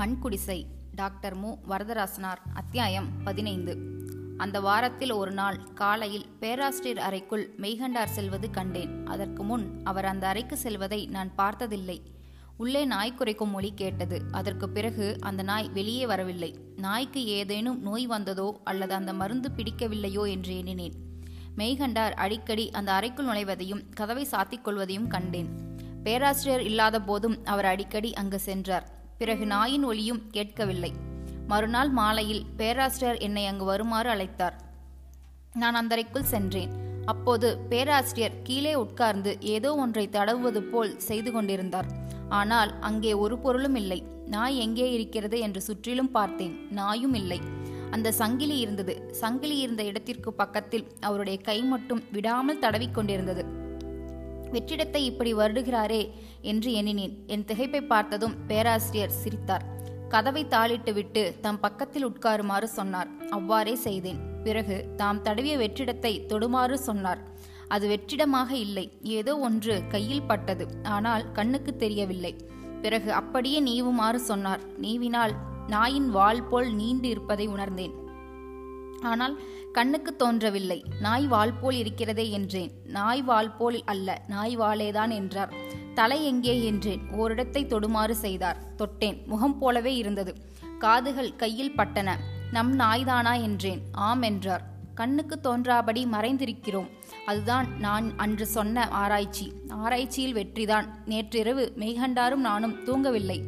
மண்குடிசை. Doctor மு. வரதராசனார் அத்தியாயம் பதினைந்து. அந்த வாரத்தில் ஒரு நாள் காலையில் பேராசிரியர் அறைக்குள் மெய்கண்டார் செல்வது கண்டேன். அதற்கு முன் அவர் அந்த அறைக்கு செல்வதை நான் பார்த்ததில்லை. உள்ளே நாய் குறைக்கும் மொழி கேட்டது. அதற்கு பிறகு அந்த நாய் வெளியே வரவில்லை. நாய்க்கு ஏதேனும் நோய் வந்ததோ அல்லது அந்த மருந்து பிடிக்கவில்லையோ என்று எண்ணினேன். மெய்கண்டார் அடிக்கடி அந்த அறைக்குள் நுழைவதையும் கதவை சாத்திக் கொள்வதையும் கண்டேன். பேராசிரியர் இல்லாத போதும் அவர் அடிக்கடி அங்கு சென்றார். பிறகு நாயின் ஒலியும் கேட்கவில்லை. மறுநாள் மாலையில் பேராசிரியர் என்னை அங்கு வருமாறு அழைத்தார். நான் அந்தரைக்குள் சென்றேன். அப்போது பேராசிரியர் கீழே உட்கார்ந்து ஏதோ ஒன்றை தடவுவது போல் செய்து கொண்டிருந்தார். ஆனால் அங்கே ஒரு பொருளும் இல்லை. நாய் எங்கே இருக்கிறது என்று சுற்றிலும் பார்த்தேன். நாயும் இல்லை. அந்த சங்கிலி இருந்தது. சங்கிலி இருந்த இடத்திற்கு பக்கத்தில் அவருடைய கை மட்டும் விடாமல் தடவிக்கொண்டிருந்தது வெற்றிடத்தை இப்படி வருடுகிறாரே என்று எண்ணினேன். என் திகைப்பை பார்த்ததும் பேராசிரியர் சிரித்தார். கதவை தாளிட்டு விட்டு தம் பக்கத்தில் உட்காருமாறு சொன்னார். அவ்வாறே செய்தேன். பிறகு தாம் தடவிய வெற்றிடத்தை தொடுமாறு சொன்னார். அது வெற்றிடமாக இல்லை. ஏதோ ஒன்று கையில் பட்டது. ஆனால் கண்ணுக்கு தெரியவில்லை. பிறகு அப்படியே நீவுமாறு சொன்னார். நீவினால் நாயின் வால் போல் நீண்டு இருப்பதை உணர்ந்தேன். ஆனால் கண்ணுக்கு தோன்றவில்லை. நாய் வால் போல் இருக்கிறதே என்றேன். நாய் வால் போல் அல்ல நாய் வாளேதான் என்றார். தலை எங்கே என்றேன். ஓரிடத்தை தொடுமாறு செய்தார். தொட்டேன். முகம் போலவே இருந்தது. காதுகள் கையில் பட்டன. நம் நாய்தானா என்றேன். ஆம் என்றார். கண்ணுக்கு தோன்றாபடி மறைந்திருக்கிறோம். அதுதான் நான் அன்று சொன்ன ஆராய்ச்சி. ஆராய்ச்சியில் வெற்றிதான். நேற்றிரவு மெய்கண்டாரும் நானும் தூங்கவில்லை.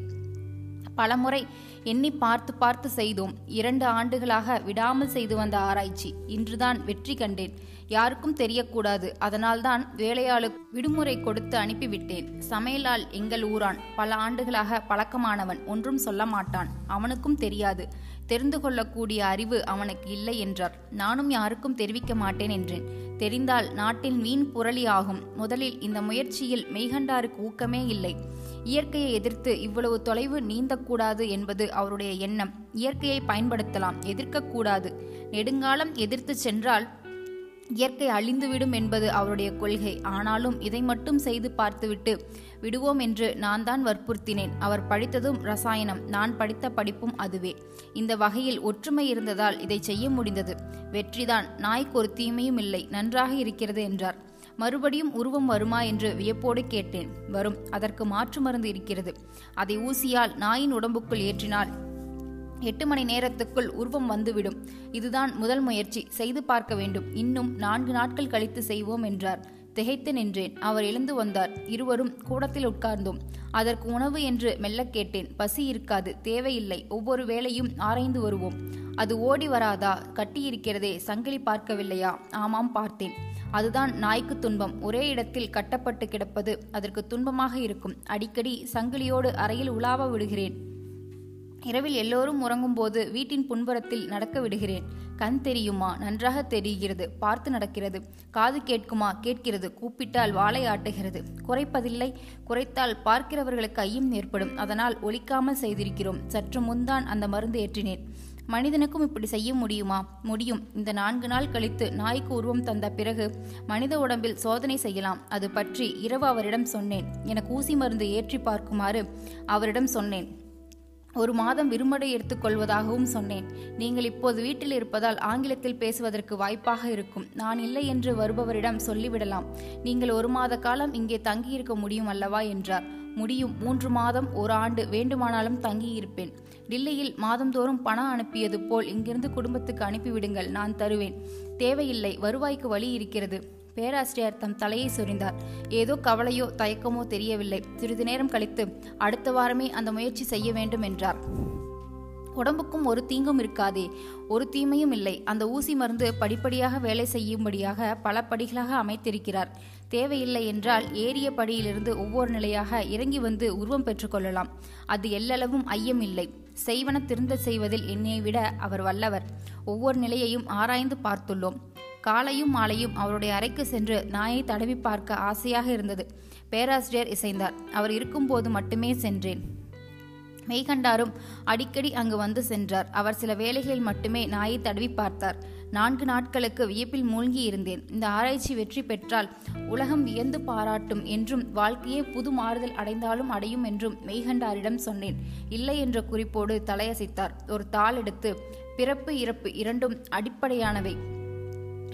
பலமுறை எண்ணி பார்த்து பார்த்து செய்தோம். இரண்டு ஆண்டுகளாக விடாமல் செய்து வந்த ஆராய்ச்சி இன்றுதான் வெற்றி கண்டேன். யாருக்கும் தெரியக்கூடாது. அதனால்தான் வேலையாளுக்கு விடுமுறை கொடுத்து அனுப்பிவிட்டேன். சமையலால் எங்கள் ஊரான் பல ஆண்டுகளாக பழக்கமானவன் ஒன்றும் சொல்ல மாட்டான். அவனுக்கும் தெரியாது. தெரிந்து கொள்ளக்கூடிய அறிவு அவனுக்கு இல்லை என்றார். நானும் யாருக்கும் தெரிவிக்க மாட்டேன் என்றேன். தெரிந்தால் நாட்டின் மீன் புரளி ஆகும். முதலில் இந்த முயற்சியில் மெய்கண்டாருக்கு ஊக்கமே இல்லை. இயற்கையை எதிர்த்து இவ்வளவு தொலைவு நீந்தக்கூடாது என்பது அவருடைய எண்ணம். இயற்கையை பயன்படுத்தலாம் எதிர்க்கக்கூடாது. நெடுங்காலம் எதிர்த்து சென்றால் இயற்கை அழிந்துவிடும் என்பது அவருடைய கொள்கை. ஆனாலும் இதை மட்டும் செய்து பார்த்துவிட்டு விடுவோம் என்று நான் தான் வற்புறுத்தினேன். அவர் படித்ததும் ரசாயனம் நான் படித்த படிப்பும் அதுவே. இந்த வகையில் ஒற்றுமை இருந்ததால் இதை செய்ய முடிந்தது. வெற்றிதான். நாய்க்கு ஒரு தீமையும் இல்லை. நன்றாக இருக்கிறது என்றார். மறுபடியும் உருவம் வருமா என்று வியப்போடு கேட்டேன். வரும் அதற்கு மாற்று மருந்து இருக்கிறது. அதை ஊசியால் நாயின் உடம்புக்குள் ஏற்றினால் எட்டு மணி நேரத்துக்குள் உருவம் வந்துவிடும். இதுதான் முதல் முயற்சி. செய்து பார்க்க வேண்டும். இன்னும் நான்கு நாட்கள் கழித்து செய்வோம் என்றார். திகைத்து நின்றேன். அவர் எழுந்து வந்தார். இருவரும் கூடத்தில் உட்கார்ந்தோம். அதற்கு உணவு என்று மெல்ல கேட்டேன். பசி இருக்காது தேவையில்லை. ஒவ்வொரு வேளையும் ஆராய்ந்து வருவோம். அது ஓடி வராதா? கட்டியிருக்கிறதே சங்கிலி பார்க்கவில்லையா? ஆமாம் பார்த்தேன். அதுதான் நாய்க்கு துன்பம். ஒரே இடத்தில் கட்டப்பட்டு கிடப்பது அதற்கு துன்பமாக இருக்கும். அடிக்கடி சங்கிலியோடு அறையில் உலாவ விடுகிறேன். இரவில் எல்லோரும் உறங்கும்போது வீட்டின் புன்புறத்தில் நடக்க விடுகிறேன். கண் தெரியுமா? நன்றாக தெரிகிறது. பார்த்து நடக்கிறது. காது கேட்குமா? கேட்கிறது. கூப்பிட்டால் வாளை ஆட்டுகிறது. குறைப்பதில்லை. குறைத்தால் பார்க்கிறவர்களுக்கு ஐயம் ஏற்படும். அதனால் ஒழிக்காமல் செய்திருக்கிறோம். சற்று முன்தான் அந்த மருந்து ஏற்றினேன். மனிதனுக்கும் இப்படி செய்ய முடியுமா? முடியும். இந்த நான்கு நாள் கழித்து நாய்க்கு உருவம் தந்த பிறகு மனித உடம்பில் சோதனை செய்யலாம். அது பற்றி இரவு அவரிடம் சொன்னேன். எனக்கு ஊசி மருந்து ஏற்றி பார்க்குமாறு அவரிடம் சொன்னேன். ஒரு மாதம் விரும்படை எடுத்துக்கொள்வதாகவும் சொன்னேன். நீங்கள் இப்போது வீட்டில் இருப்பதால் ஆங்கிலத்தில் பேசுவதற்கு வாய்ப்பாக இருக்கும். நான் இல்லை என்று வருபவரிடம் சொல்லிவிடலாம். நீங்கள் ஒரு மாத காலம் இங்கே தங்கியிருக்க முடியும் அல்லவா? என்றார். முடியும். மூன்று மாதம் ஒரு ஆண்டு வேண்டுமானாலும் தங்கியிருப்பேன். டில்லியில் மாதந்தோறும் பணம் அனுப்பியது போல் இங்கிருந்து குடும்பத்துக்கு அனுப்பிவிடுங்கள் நான் தருவேன். தேவையில்லை வருவாய்க்கு வழி இருக்கிறது. பேராசிரியர் தம் தலையை சொரிந்தார். ஏதோ கவலையோ தயக்கமோ தெரியவில்லை. சிறிது நேரம் கழித்து அடுத்த வாரமே அந்த முயற்சி செய்ய வேண்டும் என்றார். உடம்புக்கும் ஒரு தீங்கும் இருக்காதே. ஒரு தீமையும் இல்லை. அந்த ஊசி மருந்து படிப்படியாக வேலை செய்யும்படியாக பல படிகளாக அமைத்திருக்கிறார். தேவையில்லை என்றால் ஏறிய படியிலிருந்து ஒவ்வொரு நிலையாக இறங்கி வந்து உருவம் பெற்றுக்கொள்ளலாம் அது எல்லளவும் ஐயம் இல்லை. செய்வன திருந்த செய்வதில் என்னை விட அவர் வல்லவர். ஒவ்வொரு நிலையையும் ஆராய்ந்து பார்த்துள்ளோம். காலையும் மாலையும் அவருடைய அறைக்கு சென்று நாயை தடவி பார்க்க ஆசையாக இருந்தது. பேராசிரியர் இசைந்தார். அவர் இருக்கும்போது மட்டுமே சென்றேன். மெய்கண்டாரும் அடிக்கடி அங்கு வந்து சென்றார். அவர் சில வேலைகளில் மட்டுமே நாயை தடவி பார்த்தார். நான்கு நாட்களுக்கு வியப்பில் மூழ்கி இருந்தேன். இந்த ஆராய்ச்சி வெற்றி பெற்றால் உலகம் வியந்து பாராட்டும் என்றும் வாழ்க்கையே புது மாறுதல் அடைந்தாலும் அடையும் என்றும் மெய்கண்டாரிடம் சொன்னேன். இல்லை என்ற குறிப்போடு தலையசைத்தார். ஒரு தாள் எடுத்து பிறப்பு இறப்பு இரண்டும் அடிப்படையானவை.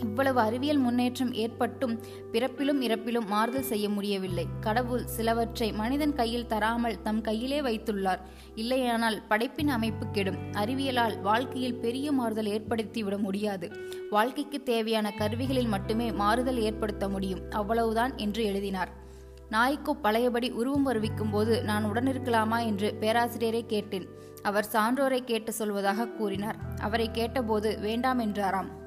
இவ்வளவு அறிவியல் முன்னேற்றம் ஏற்பட்டும் பிறப்பிலும் இறப்பிலும் மாறுதல் செய்ய முடியவில்லை. கடவுள் சிலவற்றை மனிதன் கையில் தராமல் தம் கையிலே வைத்துள்ளார். இல்லையானால் படைப்பின் அமைப்பு கெடும். அறிவியலால் வாழ்க்கையில் பெரிய மாறுதல் ஏற்படுத்திவிட முடியாது. வாழ்க்கைக்கு தேவையான கருவிகளில் மட்டுமே மாறுதல் ஏற்படுத்த முடியும். அவ்வளவுதான் என்று எழுதினார். நாய்க்கு பழையபடி உருவம் வருவிக்கும் போது நான் உடனிருக்கலாமா என்று பேராசிரியரை கேட்டேன். அவர் சான்றோரை கேட்டு சொல்வதாக கூறினார். அவரை கேட்டபோது வேண்டாம் என்றாராம்.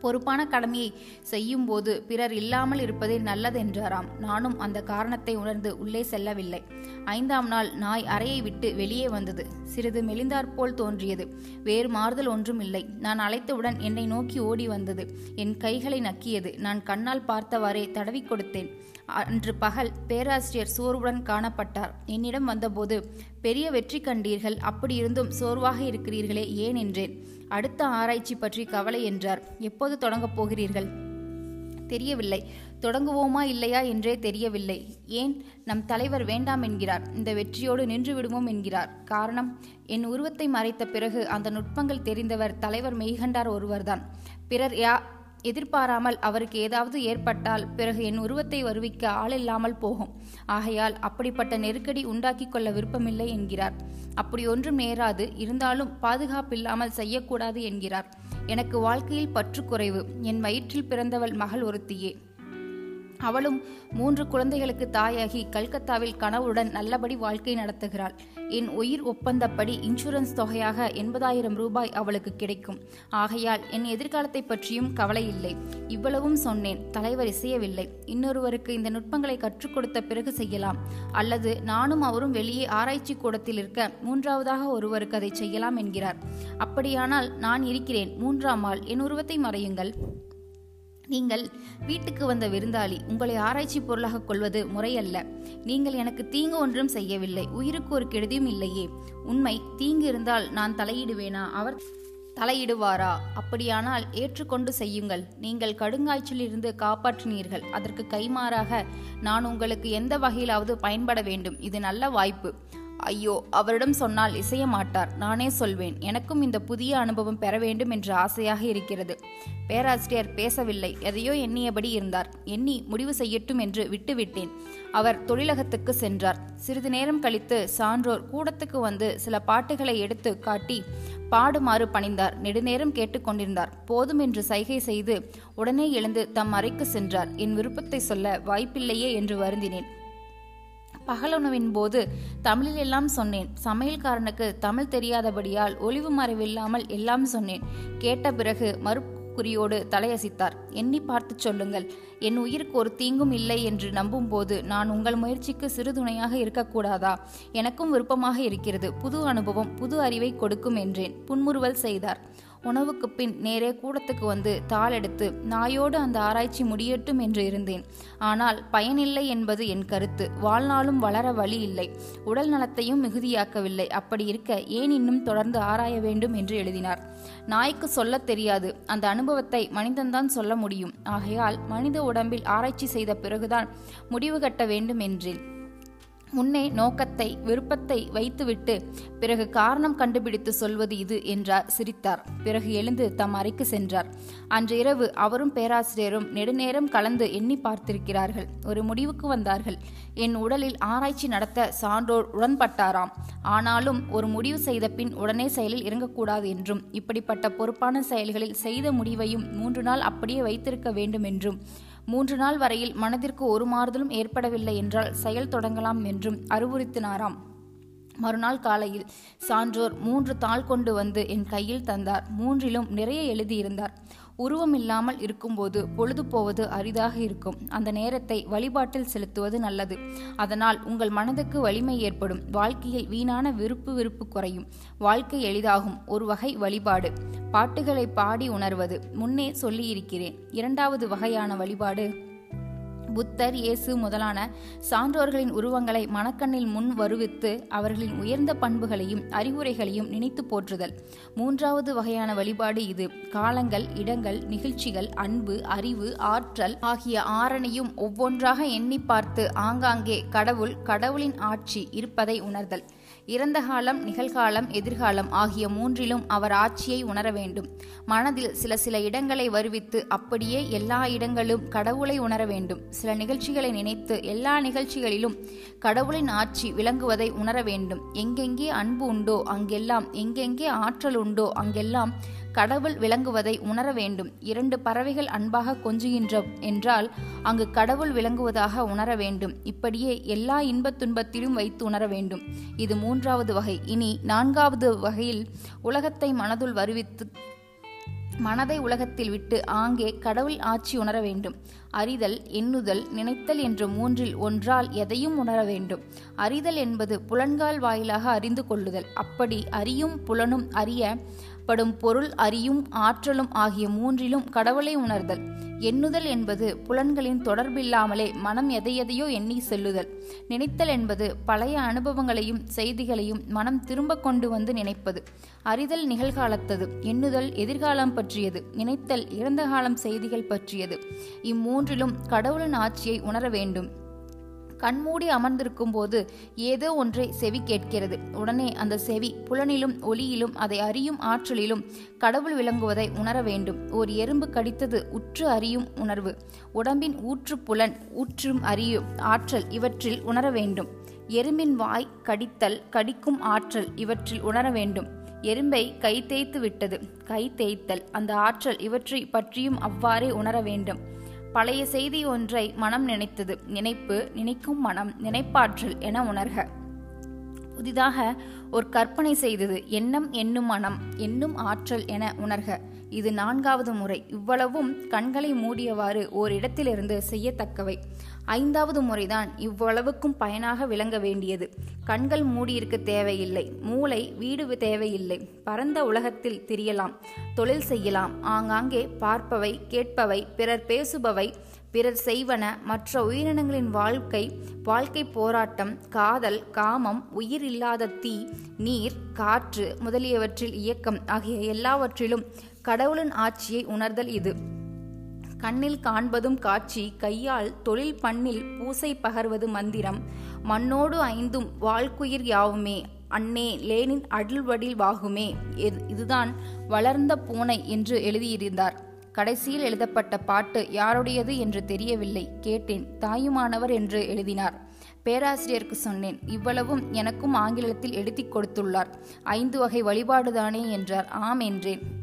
பொறுப்பான கடமையை செய்யும் போது பிறர் இல்லாமல் இருப்பதே நல்லதென்றாராம் நானும் அந்த காரணத்தை உணர்ந்து உள்ளே செல்லவில்லை. ஐந்தாம் நாள் நாய் அறையை விட்டு வெளியே வந்தது. சிறிது மெலிந்தாற்போல் தோன்றியது. வேறு மாறுதல் ஒன்றும் இல்லை நான் அழைத்தவுடன் என்னை நோக்கி ஓடி வந்தது. என் கைகளை நக்கியது. நான் கண்ணால் பார்த்தவாறே தடவி கொடுத்தேன். அன்று பகல் பேராசிரியர் சோர்வுடன் காணப்பட்டார். என்னிடம் வந்தபோது பெரிய வெற்றி கண்டீர்கள். அப்படி இருந்தும் சோர்வாக இருக்கிறீர்களே ஏன்? என்றேன். அடுத்த ஆராய்ச்சி பற்றி கவலை என்றார். எப்போது தொடங்கப் போகிறீர்கள்? தெரியவில்லை. தொடங்குவோமா இல்லையா என்றே தெரியவில்லை. ஏன்? நம் தலைவர் வேண்டாம் என்கிறார். இந்த வெற்றியோடு நின்று விடுவோம் என்கிறார். காரணம் என் உருவத்தை மறைத்த பிறகு அந்த நுட்பங்கள் தெரிந்தவர் தலைவர் மெய்கண்டார் ஒருவர்தான். பிறர் யா எதிர்பாராமல் அவருக்கு ஏதாவது ஏற்பட்டால் பிறகு என் உருவத்தை வருவிக்க ஆள் இல்லாமல் போகும். ஆகையால் அப்படிப்பட்ட நெருக்கடி உண்டாக்கி கொள்ள விருப்பமில்லை என்கிறார். அப்படி ஒன்றும் நேராது இருந்தாலும் பாதுகாப்பில்லாமல் செய்யக்கூடாது என்கிறார். எனக்கு வாழ்க்கையில் பற்று குறைவு என் வயிற்றில் பிறந்தவள் மகள் ஒருத்தியே. அவளும் மூன்று குழந்தைகளுக்கு தாயாகி கல்கத்தாவில் கனவுடன் நல்லபடி வாழ்க்கை நடத்துகிறாள். என் உயிர் ஒப்பந்தப்படி இன்சூரன்ஸ் தொகையாக எண்பதாயிரம் ரூபாய் அவளுக்கு கிடைக்கும். ஆகையால் என் எதிர்காலத்தை பற்றியும் கவலை இல்லை. இவ்வளவும் சொன்னேன். தலைவர் இசையவில்லை. இன்னொருவருக்கு இந்த நுட்பங்களை கற்றுக் கொடுத்த பிறகு செய்யலாம். அல்லது நானும் அவரும் வெளியே ஆராய்ச்சி கூடத்தில் இருக்க மூன்றாவதாக ஒருவருக்கு அதை செய்யலாம் என்கிறார். அப்படியானால் நான் இருக்கிறேன். மூன்றாம் ஆள். என் உருவத்தை மறையுங்கள். நீங்கள் வீட்டுக்கு வந்த விருந்தாளி உங்களை ஆராய்ச்சி பொருளாக கொள்வது முறையல்ல. நீங்கள் எனக்கு தீங்கு ஒன்றும் செய்யவில்லை. உயிருக்கு ஒரு கெடுதியும் இல்லையே. உண்மை தீங்கு இருந்தால் நான் தலையிடுவேனா? அவர் தலையிடுவாரா? அப்படியானால் ஏற்றுக்கொண்டு செய்யுங்கள். நீங்கள் கடுங்காய்ச்சலிருந்து காப்பாற்றினீர்கள். அதற்கு கைமாறாக நான் உங்களுக்கு எந்த வகையிலாவது பயன்பட வேண்டும். இது நல்ல வாய்ப்பு. ஐயோ அவரிடம் சொன்னால் இசைய மாட்டார் நானே சொல்வேன் எனக்கும் இந்த புதிய அனுபவம் பெற வேண்டும் என்ற ஆசையாக இருக்கிறது. பேராசிரியர் பேசவில்லை எதையோ எண்ணியபடி இருந்தார். எண்ணி முடிவு செய்யட்டும் என்று விட்டுவிட்டேன். அவர் தொழிலகத்துக்கு சென்றார். சிறிது நேரம் கழித்து சான்றோர் கூடத்துக்கு வந்து சில பாட்டுகளை எடுத்து காட்டி பாடுமாறு பணிந்தார். நெடுநேரம் கேட்டுக்கொண்டிருந்தார் போதும் என்று சைகை செய்து உடனே எழுந்து தம் அறைக்கு சென்றார். என் விருப்பத்தை சொல்ல வாய்ப்பில்லையே என்று வருந்தினேன். பகலுணவின் போது தமிழில் எல்லாம் சொன்னேன். சமையல்காரனுக்கு தமிழ் தெரியாதபடியால் ஒளிவு மறைவில்லாமல் எல்லாம் சொன்னேன். கேட்ட பிறகு மறு குறியோடு தலையசித்தார். எண்ணி பார்த்து சொல்லுங்கள். என் உயிருக்கு ஒரு தீங்கும் இல்லை என்று நம்பும்போது நான் உங்கள் முயற்சிக்கு சிறு துணையாக இருக்கக்கூடாதா? எனக்கும் விருப்பமாக இருக்கிறது. புது அனுபவம் புது அறிவை கொடுக்கும் என்றேன். புன்முறுவல் செய்தார். உணவுக்கு பின் நேரே கூடத்துக்கு வந்து தாள் எடுத்து நாயோடு அந்த ஆராய்ச்சி முடியட்டும் என்று இருந்தேன். ஆனால் பயனில்லை என்பது என் கருத்து. வாழ்நாளும் வளர வழி இல்லை. உடல் நலத்தையும் மிகுதியாக்கவில்லை. அப்படி இருக்க ஏன் இன்னும் தொடர்ந்து ஆராய வேண்டும்? என்று எழுதினார். நாய்க்கு சொல்லத் தெரியாது. அந்த அனுபவத்தை மனிதன்தான் சொல்ல முடியும். ஆகையால் மனித உடம்பில் ஆராய்ச்சி செய்த பிறகுதான் முடிவு கட்ட வேண்டும் என்றேன். முன்னே நோக்கத்தை விருப்பத்தை வைத்துவிட்டு பிறகு காரணம் கண்டுபிடித்து சொல்வது இது என்றார் சிரித்தார். பிறகு எழுந்து தம் அறைக்கு சென்றார். அன்று இரவு அவரும் பேராசிரியரும் நெடுநேரம் கலந்து எண்ணி பார்த்திருக்கிறார்கள். ஒரு முடிவுக்கு வந்தார்கள். என் உடலில் ஆராய்ச்சி நடத்த சான்றோர் உடன்பட்டாராம். ஆனாலும் ஒரு முடிவு செய்த பின் உடனே செயலில் இறங்கக்கூடாது என்றும் இப்படிப்பட்ட பொறுப்பான செயல்களில் செய்த முடிவையும் மூன்று நாள் அப்படியே வைத்திருக்க வேண்டும் என்றும் மூன்று நாள் வரையில் மனதிற்கு ஒரு மாறுதலும் ஏற்படவில்லை என்றால் செயல் தொடங்கலாம் என்றும் அறிவுறுத்தினாராம். மறுநாள் காலையில் சான்றோர் மூன்று தாள் கொண்டு வந்து என் கையில் தந்தார். மூன்றிலும் நிறைய எழுதியிருந்தார். உருவம் இல்லாமல் இருக்கும்போது பொழுது போவது அரிதாக இருக்கும். அந்த நேரத்தை வழிபாட்டில் செலுத்துவது நல்லது. அதனால் உங்கள் மனதுக்கு வலிமை ஏற்படும். வாழ்க்கையில் வீணான விருப்பு விருப்பு குறையும். வாழ்க்கை எளிதாகும். ஒரு வகை வழிபாடு. பாட்டுகளை பாடி உணர்வது. முன்னே சொல்லியிருக்கிறேன். இரண்டாவது வகையான வழிபாடு. புத்தர் இயேசு முதலான சான்றோர்களின் உருவங்களை மனக்கண்ணில் முன் வருவித்து அவர்களின் உயர்ந்த பண்புகளையும் அறிவுரைகளையும் நினைத்து போற்றுதல். மூன்றாவது வகையான வழிபாடு இது. காலங்கள் இடங்கள் நிகழ்ச்சிகள் அன்பு அறிவு ஆற்றல் ஆகிய ஆறனையும் ஒவ்வொன்றாக எண்ணி பார்த்து ஆங்காங்கே கடவுள் கடவுளின் ஆட்சி இருப்பதை உணர்தல். இறந்த காலம் நிகழ்காலம் எதிர்காலம் ஆகிய மூன்றிலும் அவர் ஆட்சியை உணர வேண்டும். மனதில் சில சில இடங்களை வருவித்து அப்படியே எல்லா இடங்களும் கடவுளை உணர வேண்டும். சில நிகழ்ச்சிகளை நினைத்து எல்லா நிகழ்ச்சிகளிலும் கடவுளின் ஆட்சி விளங்குவதை உணர வேண்டும். எங்கெங்கே அன்பு உண்டோ அங்கெல்லாம் எங்கெங்கே ஆற்றல் உண்டோ அங்கெல்லாம் கடவுள் விளங்குவதை உணர வேண்டும். இரண்டு பறவைகள் அன்பாக கொஞ்சுகின்ற என்றால் அங்கு கடவுள் விளங்குவதாக உணர வேண்டும். இப்படியே எல்லா இன்பத் துன்பத்திலும் வைத்து உணர வேண்டும். இது மூன்றாவது வகை. இனி நான்காவது வகையில் உலகத்தை மனதுள் வருவித்து மனதை உலகத்தில் விட்டு ஆங்கே கடவுள் ஆட்சி உணர வேண்டும். அறிதல் எண்ணுதல் நினைத்தல் என்ற மூன்றில் ஒன்றால் எதையும் உணர வேண்டும். அறிதல் என்பது புலன்கால் வாயிலாக அறிந்து கொள்ளுதல். அப்படி அறியும் புலனும் அறிய படும் பொருள் அறியும் ஆற்றலும் ஆகிய மூன்றிலும் கடவுளை உணர்தல். எண்ணுதல் என்பது புலன்களின் தொடர்பில்லாமலே மனம் எதையெதையோ எண்ணி செல்லுதல். நினைத்தல் என்பது பழைய அனுபவங்களையும் செய்திகளையும் மனம் திரும்ப கொண்டு வந்து நினைப்பது. அறிதல் நிகழ்காலத்தது எண்ணுதல் எதிர்காலம் பற்றியது நினைத்தல் இறந்த காலம் செய்திகள் பற்றியது. இம்மூன்றிலும் கடவுளின் ஆட்சியை உணர வேண்டும். கண்மூடி அமர்ந்திருக்கும் போது ஏதோ ஒன்றை செவி கேட்கிறது. உடனே அந்த செவி புலனிலும் ஒளியிலும் அதை அறியும் ஆற்றலிலும் கடவுள் விளங்குவதை உணர வேண்டும். ஓர் எறும்பு கடித்தது உற்று அறியும் உணர்வு. உடம்பின் ஊற்று புலன் ஊற்றும் அறியும் ஆற்றல் இவற்றில் உணர வேண்டும். எறும்பின் வாய் கடித்தல் கடிக்கும் ஆற்றல் இவற்றில் உணர வேண்டும். எறும்பை கை தேய்த்து விட்டது கை தேய்த்தல் அந்த ஆற்றல் இவற்றை பற்றியும் அவ்வாறே உணர வேண்டும். பழைய செய்தி ஒன்றை மனம் நினைத்தது. நினைப்பு நினைக்கும் மனம் நினைப்பாற்றல் என உணர்க. புதிதாக ஒரு கற்பனை செய்தது எண்ணம் எண்ணும் மனம் எண்ணும் ஆற்றல் என உணர்க. இது நான்காவது முறை. இவ்வளவும் கண்களை மூடியவாறு ஓரிடத்திலிருந்து செய்யத்தக்கவை. ஐந்தாவது முறைதான் இவ்வளவுக்கும் பயனாக விளங்க வேண்டியது. கண்கள் மூடியிருக்க தேவையில்லை. மூளை வீடு தேவையில்லை. பரந்த உலகத்தில் திரியலாம். தொழில் செய்யலாம். ஆங்காங்கே பார்ப்பவை கேட்பவை பிறர் பேசுபவை பிறர் செய்வன மற்ற உயிரினங்களின் வாழ்க்கை வாழ்க்கை போராட்டம் காதல் காமம் உயிர் இல்லாத தீ நீர் காற்று முதலியவற்றில் இயக்கம் ஆகிய எல்லாவற்றிலும் கடவுளின் ஆட்சியை உணர்தல் இது. கண்ணில் காண்பதும் காட்சி கையால் தொழில் பண்ணில் பூசை பகர்வது மந்திரம். மண்ணோடு ஐந்தும் வாழ்க்குயிர் யாவுமே. அன்னே லேனின் அடல்வடில் வாகுமே. இதுதான் வளர்ந்த பூனை என்று எழுதியிருந்தார். கடைசியில் எழுதப்பட்ட பாட்டு யாருடையது என்று தெரியவில்லை. கேட்டேன் தாயுமானவர் என்று எழுதினார். பேராசிரியருக்கு சொன்னேன் இவ்வளவும் எனக்கும் ஆங்கிலத்தில் எழுதி கொடுத்துள்ளார். ஐந்து வகை வழிபாடுதானே என்றார். ஆம் என்றேன்.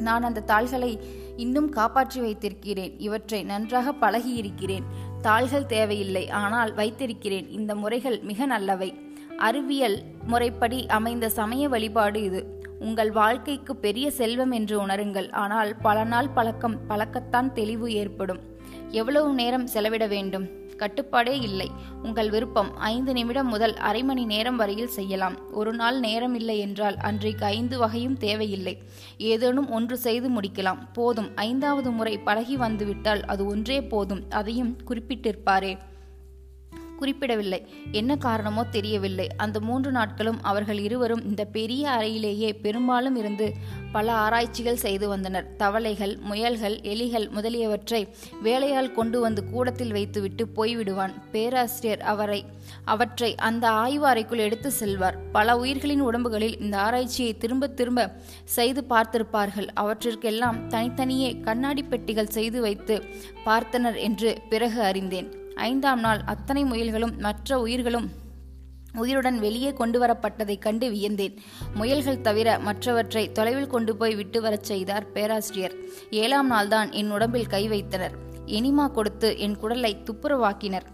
நான் அந்த தாள்களை இன்னும் காப்பாற்றி வைத்திருக்கிறேன். இவற்றை நன்றாக பழகியிருக்கிறேன். தாள்கள் தேவையில்லை ஆனால் வைத்திருக்கிறேன். இந்த முறைகள் மிக நல்லவை. அறிவியல் முறைப்படி அமைந்த சமய வழிபாடு இது. உங்கள் வாழ்க்கைக்கு பெரிய செல்வம் என்று உணருங்கள். ஆனால் பல நாள் பழக்கம் பழக்கத்தான் தெளிவு ஏற்படும். எவ்வளவு நேரம் செலவிட வேண்டும்? கட்டுப்பாடே இல்லை. உங்கள் விருப்பம் ஐந்து நிமிடம் முதல் அரை மணி நேரம் வரையில் செய்யலாம். ஒரு நாள் நேரம் இல்லை என்றால் அன்றைக்கு ஐந்து வகையும் தேவையில்லை. ஏதேனும் ஒன்று செய்து முடிக்கலாம். போதும் ஐந்தாவது முறை பழகி வந்துவிட்டால் அது ஒன்றே போதும் அதையும் குறிப்பிட்டிருப்பாரே. குறிப்பிடவில்லை. என்ன காரணமோ தெரியவில்லை. அந்த மூன்று நாட்களும் அவர்கள் இருவரும் இந்த பெரிய அறையிலேயே பெரும்பாலும் இருந்து பல ஆராய்ச்சிகள் செய்து வந்தனர். தவளைகள் முயல்கள் எலிகள் முதலியவற்றை வேலையால் கொண்டு வந்து கூடத்தில் வைத்துவிட்டு போய்விடுவான். பேராசிரியர் அவரை அவற்றை அந்த ஆய்வு அறைக்குள் எடுத்து செல்வார். பல உயிர்களின் உடம்புகளில் இந்த ஆராய்ச்சியை திரும்ப திரும்ப செய்து பார்த்திருப்பார்கள். அவற்றிற்கெல்லாம் தனித்தனியே கண்ணாடி பெட்டிகள் செய்து வைத்து பார்த்தனர் என்று பிறகு அறிந்தேன். ஐந்தாம் நாள் அத்தனை முயல்களும் மற்ற உயிர்களும் உயிருடன் வெளியே கொண்டு வரப்பட்டதைக் கண்டு வியந்தேன். முயல்கள் தவிர மற்றவற்றை தொலைவில் கொண்டு போய் விட்டு வரச் செய்தார் பேராசிரியர். ஏழாம் நாள்தான் என் உடம்பில் கை வைத்தனர். எனிமா கொடுத்து என் குடலை துப்புரவாக்கினர்.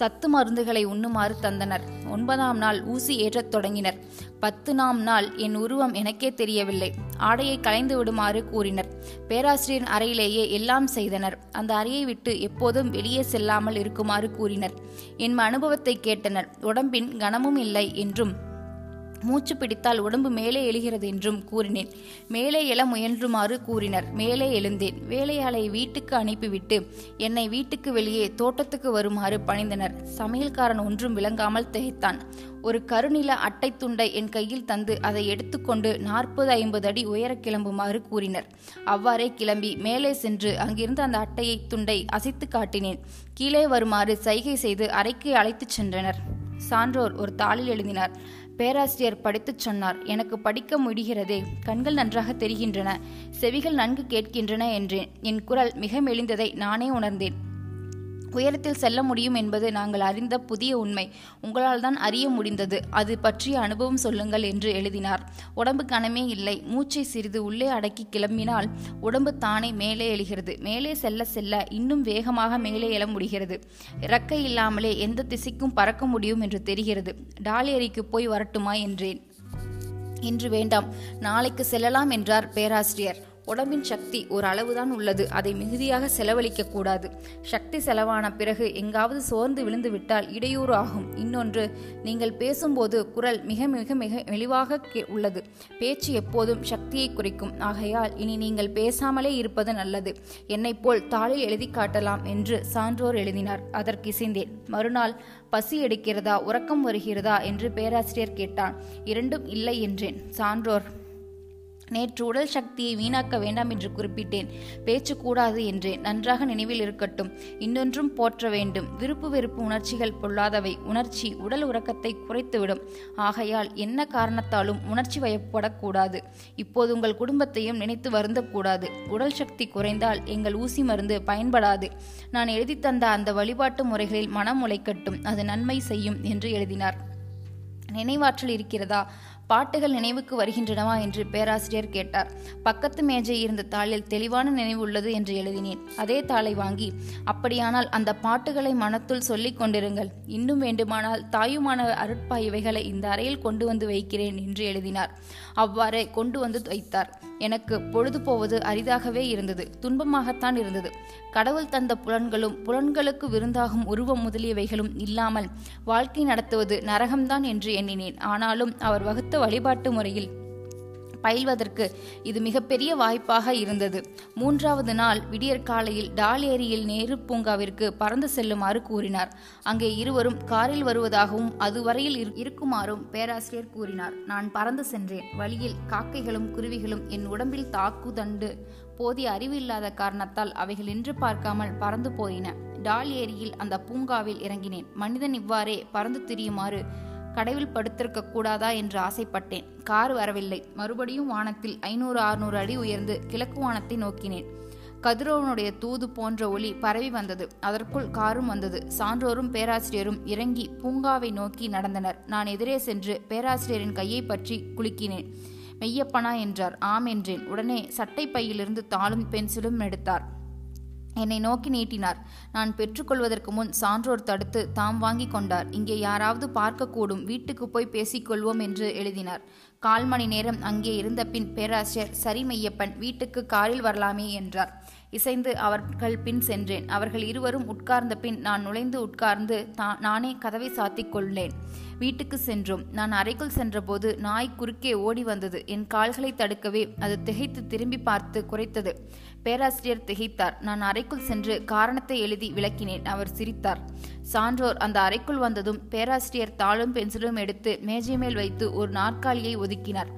சத்து மருந்துகளை உண்ணுமாறு தந்தனர். ஒன்பதாம் நாள் ஊசி ஏற்றத் தொடங்கினர். பத்து நாம் நாள் என் உருவம் எனக்கே தெரியவில்லை. ஆடையை கலைந்து விடுமாறு கூறினர். பேராசிரியர் அறையிலேயே எல்லாம் செய்தனர். அந்த அறையை விட்டு எப்போதும் வெளியே செல்லாமல் இருக்குமாறு கூறினர். என் அனுபவத்தை கேட்டனர். உடம்பின் கனமும் இல்லை என்றும் மூச்சு பிடித்தால் உடம்பு மேலே எழுகிறது என்றும் கூறினேன். மேலே எழ முயன்றுமாறு கூறினர். மேலே எழுந்தேன். வேலையாளை வீட்டுக்கு அனுப்பிவிட்டு என்னை வீட்டுக்கு வெளியே தோட்டத்துக்கு வருமாறு பணிந்தனர். சமையல்காரன் ஒன்றும் விளங்காமல் திகைத்தான். ஒரு கருநில அட்டை துண்டை என் கையில் தந்து அதை எடுத்துக்கொண்டு நாற்பது ஐம்பது அடி உயர கிளம்புமாறு கூறினர். அவ்வாறே கிளம்பி மேலே சென்று அங்கிருந்து அந்த அட்டையை துண்டை அசைத்து காட்டினேன். கீழே வருமாறு சைகை செய்து அறைக்கு அழைத்துச் சென்றனர். சான்றோர் ஒரு தாளில் எழுதினார். பேராசிரியர் படித்துச் சொன்னார் எனக்கு படிக்க முடிகிறதே. கண்கள் நன்றாக தெரிகின்றன. செவிகள் நன்கு கேட்கின்றன என்றேன். என் குரல் மிக மெலிந்ததை நானே உணர்ந்தேன். உயரத்தில் செல்ல முடியும் என்பது நாங்கள் அறிந்த புதிய உண்மை. உங்களால் தான் அறிய முடிந்தது. அது பற்றிய அனுபவம் சொல்லுங்கள் என்று எழுதினார். உடம்பு கனமே இல்லை. மூச்சை சிறிது உள்ளே அடக்கி கிளம்பினால் உடம்பு தானே மேலே எழுகிறது. மேலே செல்ல செல்ல இன்னும் வேகமாக மேலே எழ முடிகிறது. இறக்கை இல்லாமலே எந்த திசைக்கும் பறக்க முடியும் என்று தெரிகிறது. டாலேரிக்கு போய் வரட்டுமா என்றேன். இன்று வேண்டாம். நாளைக்கு செல்லலாம் என்றார் பேராசிரியர். உடம்பின் சக்தி ஒரு அளவுதான் உள்ளது. அதை மிகுதியாக செலவழிக்க கூடாது. சக்தி செலவான பிறகு எங்காவது சோர்ந்து விழுந்து விட்டால் இடையூறு ஆகும். இன்னொன்று நீங்கள் பேசும்போது குரல் மிக மிக மிக மெலிவாக உள்ளது. பேச்சு எப்போதும் சக்தியை குறைக்கும். ஆகையால் இனி நீங்கள் பேசாமலே இருப்பது நல்லது. என்னை போல் தாளில் எழுதி காட்டலாம் என்று சான்றோர் எழுதினார். அதற்கு இசைந்தேன் மறுநாள் பசி எடுக்கிறதா? உறக்கம் வருகிறதா? என்று பேராசிரியர் கேட்டான். இரண்டும் இல்லை என்றேன். சான்றோர் நேற்று உடல் சக்தியை வீணாக்க வேண்டாம் என்று குறிப்பிட்டேன். பேச்சு கூடாது என்றேன் நன்றாக நினைவில் இருக்கட்டும். இன்னொன்றும் போற்ற வேண்டும். விருப்பு வெறுப்பு உணர்ச்சிகள் பொல்லாதவை. உணர்ச்சி உடல் உறக்கத்தை குறைத்துவிடும். ஆகையால் என்ன காரணத்தாலும் உணர்ச்சி வயப்படக்கூடாது. இப்போது உங்கள் குடும்பத்தையும் நினைத்து வருந்தக்கூடாது. உடல் சக்தி குறைந்தால் எங்கள் ஊசி மருந்து பயன்படாது. நான் எழுதி தந்த அந்த வழிபாட்டு முறைகளில் மனம் உழைக்கட்டும். அது நன்மை செய்யும் என்று எழுதினார். நினைவாற்றல் இருக்கிறதா? பாட்டுகள் நினைவுக்கு வருகின்றனவா என்று பேராசிரியர் கேட்டார். பக்கத்து மேஜை இருந்த தாளில் தெளிவான நினைவு உள்ளது என்று எழுதினேன். அதே தாளை வாங்கி அப்படியானால் அந்த பாட்டுகளை மனத்துள் சொல்லிக் கொண்டிருங்கள். இன்னும் வேண்டுமானால் தாயுமான அருட்பா இவைகளை இந்த அறையில் கொண்டு வந்து வைக்கிறேன் என்று எழுதினார். அவ்வாறே கொண்டு வந்து வைத்தார். எனக்கு பொழுது போவது அரிதாகவே இருந்தது துன்பமாகத்தான் இருந்தது. கடவுள் தந்த புலன்களும் புலன்களுக்கு விருந்தாகும் உருவம் முதலியவைகளும் இல்லாமல் வாழ்க்கை நடத்துவது நரகம்தான் என்று எண்ணினேன். ஆனாலும் அவர் வகுத்த வழிபாட்டு முறையில் பயில்வதற்கு இது மிகப்பெரிய வாய்ப்பாக இருந்தது. மூன்றாவது நாள் விடியற்காலையில் டால் ஏரியில் நேரு பூங்காவிற்கு பறந்து செல்லுமாறு கூறினார். அங்கே இருவரும் காரில் வருவதாகவும் அதுவரையில் இருக்குமாறும் பேராசிரியர் கூறினார். நான் பறந்து சென்றேன். வழியில் காக்கைகளும் குருவிகளும் என் உடம்பில் தாக்குதண்டு போதிய அறிவு இல்லாத காரணத்தால் அவைகள் நின்று பார்க்காமல் பறந்து போயின. டால் ஏரியில் அந்த பூங்காவில் இறங்கினேன். மனிதன் இவ்வாறே பறந்து திரியுமாறு கடவில் படுத்திருக்க கூடாதா என்று ஆசைப்பட்டேன். கார் வரவில்லை. மறுபடியும் வானத்தில் ஐநூறு அறுநூறு அடி உயர்ந்து கிழக்கு வானத்தை நோக்கினேன். கதிரவனுடைய தூது போன்ற ஒளி பரவி வந்தது. அதற்குள் காரும் வந்தது. சான்றோரும் பேராசிரியரும் இறங்கி பூங்காவை நோக்கி நடந்தனர். நான் எதிரே சென்று பேராசிரியரின் கையை பற்றி குலுக்கினேன். மெய்யப்பனா என்றார். ஆம் என்றேன். உடனே சட்டை பையிலிருந்து தாளும் பென்சிலும் எடுத்தார். என்னை நோக்கி நீட்டினார். நான் பெற்றுக்கொள்வதற்கு முன் சான்றோர் தடுத்து தாம் வாங்கி கொண்டார். இங்கே யாராவது பார்க்கக்கூடும். வீட்டுக்கு போய் பேசிக்கொள்வோம் என்று எழுதினார். கால் மணி நேரம் அங்கே இருந்த பின் பேராசிரியர் சரி மையப்பன் வீட்டுக்கு காரில் வரலாமே என்றார். இசைந்து அவர்கள் பின் சென்றேன். அவர்கள் இருவரும் உட்கார்ந்த பின் நான் நுழைந்து உட்கார்ந்து நானே கதவை சாத்திக் கொள்ளேன் வீட்டுக்கு சென்றோம். நான் அறைக்குள் சென்றபோது நாய் குறுக்கே ஓடி வந்தது. என் கால்களை தடுக்கவே அது திகைத்து திரும்பி பார்த்து குறைத்தது பேராசிரியர் திகைத்தார். நான் அறைக்குள் சென்று காரணத்தை எழுதி விளக்கினேன். அவர் சிரித்தார். சான்றோர் அந்த அறைக்குள் வந்ததும் பேராசிரியர் தாளும் பென்சிலும் எடுத்து மேஜை மேல் வைத்து ஒரு நாற்காலியை ஒதுக்கினார்.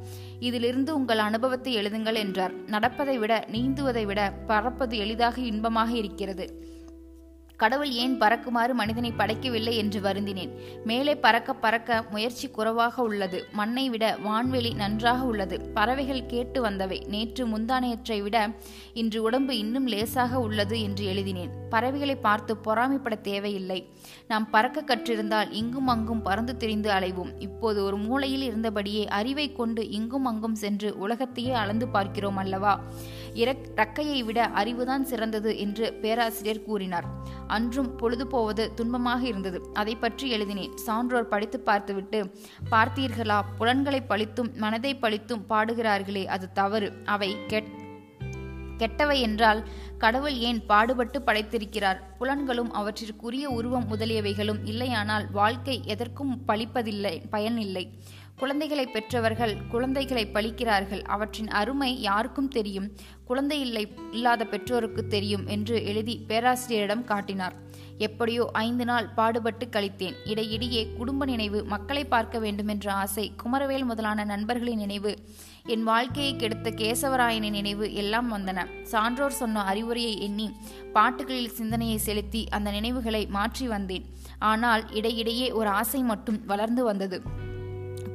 இதிலிருந்து உங்கள் அனுபவத்தை எழுதுங்கள் என்றார். நடப்பதை விட நீந்துவதை விட பறப்பது எளிதாக இன்பமாக இருக்கிறது. கடவுள் ஏன் பறக்குமாறு மனிதனை படைக்கவில்லை என்று வருந்தினேன். மேலே பறக்க பறக்க முயற்சி குறைவாக உள்ளது. மண்ணை விட வான்வெளி நன்றாக உள்ளது. பறவைகள் கேட்டு வந்தவை. நேற்று முந்தானையற்றை விட இன்று உடம்பு இன்னும் லேசாக உள்ளது என்று எழுதினேன். பறவைகளை பார்த்து பொறாமைப்பட தேவையில்லை. நாம் பறக்க கற்றிருந்தால் இங்கும் அங்கும் பறந்து திரிந்து அலைவோம். இப்போது ஒரு மூலையில் இருந்தபடியே அறிவை கொண்டு இங்கும் அங்கும் சென்று உலகத்தையே அளந்து பார்க்கிறோம் அல்லவா? இறக் ரக்கையை விட அறிவுதான் சிறந்தது என்று பேராசிரியர் கூறினார். அன்றும் பொழுது போவது துன்பமாக இருந்தது. அதை பற்றி எழுதினேன். சான்றோர் படித்து பார்த்துவிட்டு பார்த்தீர்களா? புலன்களை பழித்தும் மனதை பழித்தும் பாடுகிறார்களே அது தவறு. அவை கெட் கெட்டவை என்றால் கடவுள் ஏன் பாடுபட்டு படைத்திருக்கிறார்? புலன்களும் அவற்றிற்குரிய உருவம் முதலியவைகளும் இல்லையானால் வாழ்க்கை எதற்கும் பழிப்பதில்லை பயனில்லை. குழந்தைகளை பெற்றவர்கள் குழந்தைகளை பழிக்கிறார்கள். அவற்றின் அருமை யாருக்கும் தெரியும். குழந்தை இல்லை இல்லாத பெற்றோருக்கு தெரியும் என்று எழுதி பேராசிரியரிடம் காட்டினார். எப்படியோ ஐந்து நாள் பாடுபட்டு கழித்தேன். இடையிடையே குடும்ப நினைவு மக்களை பார்க்க வேண்டுமென்ற ஆசை குமரவேல் முதலான நண்பர்களின் நினைவு என் வாழ்க்கையை கெடுத்த கேசவராயனின் நினைவு எல்லாம் வந்தன. சான்றோர் சொன்ன அறிவுரையை எண்ணி பாட்டுகளில் சிந்தனையை செலுத்தி அந்த நினைவுகளை மாற்றி வந்தேன். ஆனால் இடையிடையே ஒரு ஆசை மட்டும் வளர்ந்து வந்தது.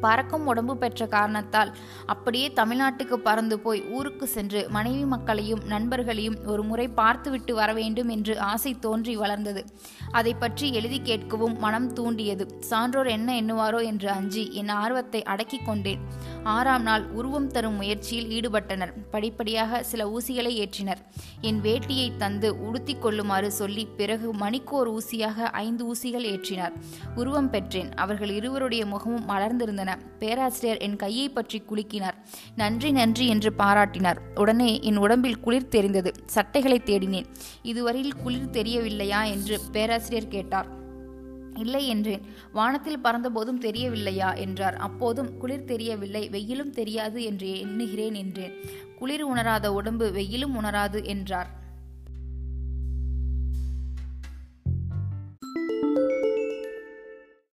பறக்கும் உடம்பு பெற்ற காரணத்தால் அப்படியே தமிழ்நாட்டுக்கு பறந்து போய் ஊருக்கு சென்று மனைவி மக்களையும் நண்பர்களையும் ஒரு முறை பார்த்துவிட்டு வர வேண்டும் என்று ஆசை தோன்றி வளர்ந்தது. அதை பற்றி எழுதி கேட்கவும் மனம் தூண்டியது. சான்றோர் என்ன எண்ணுவாரோ என்று அஞ்சி என் ஆர்வத்தை அடக்கிக் கொண்டேன். ஆறாம் நாள் உருவம் தரும் முயற்சியில் ஈடுபட்டனர். படிப்படியாக சில ஊசிகளை ஏற்றினர். என் வேட்டியை தந்து உடுத்தி கொள்ளுமாறு சொல்லி பிறகு மணிக்கோர் ஊசியாக ஐந்து ஊசிகள் ஏற்றினார். உருவம் பெற்றேன். அவர்கள் இருவருடைய முகமும் மலர்ந்திருந்தன. பேராசிரியர் என் கையை பற்றி குலுக்கினார். நன்றி நன்றி என்று பாராட்டினார். உடனே என் உடம்பில் குளிர் தெரிந்தது. சட்டைகளை தேடினேன். இதுவரையில் குளிர் தெரியவில்லையா? என்று பேராசிரியர் கேட்டார். இல்லை என்றேன். வானத்தில் பறந்தபோதும் தெரியவில்லையா? என்றார். அப்போதும் குளிர் தெரியவில்லை. வெயிலும் தெரியாது என்று எண்ணுகிறேன் என்றேன். குளிர் உணராத உடம்பு வெயிலும் உணராது என்றார்.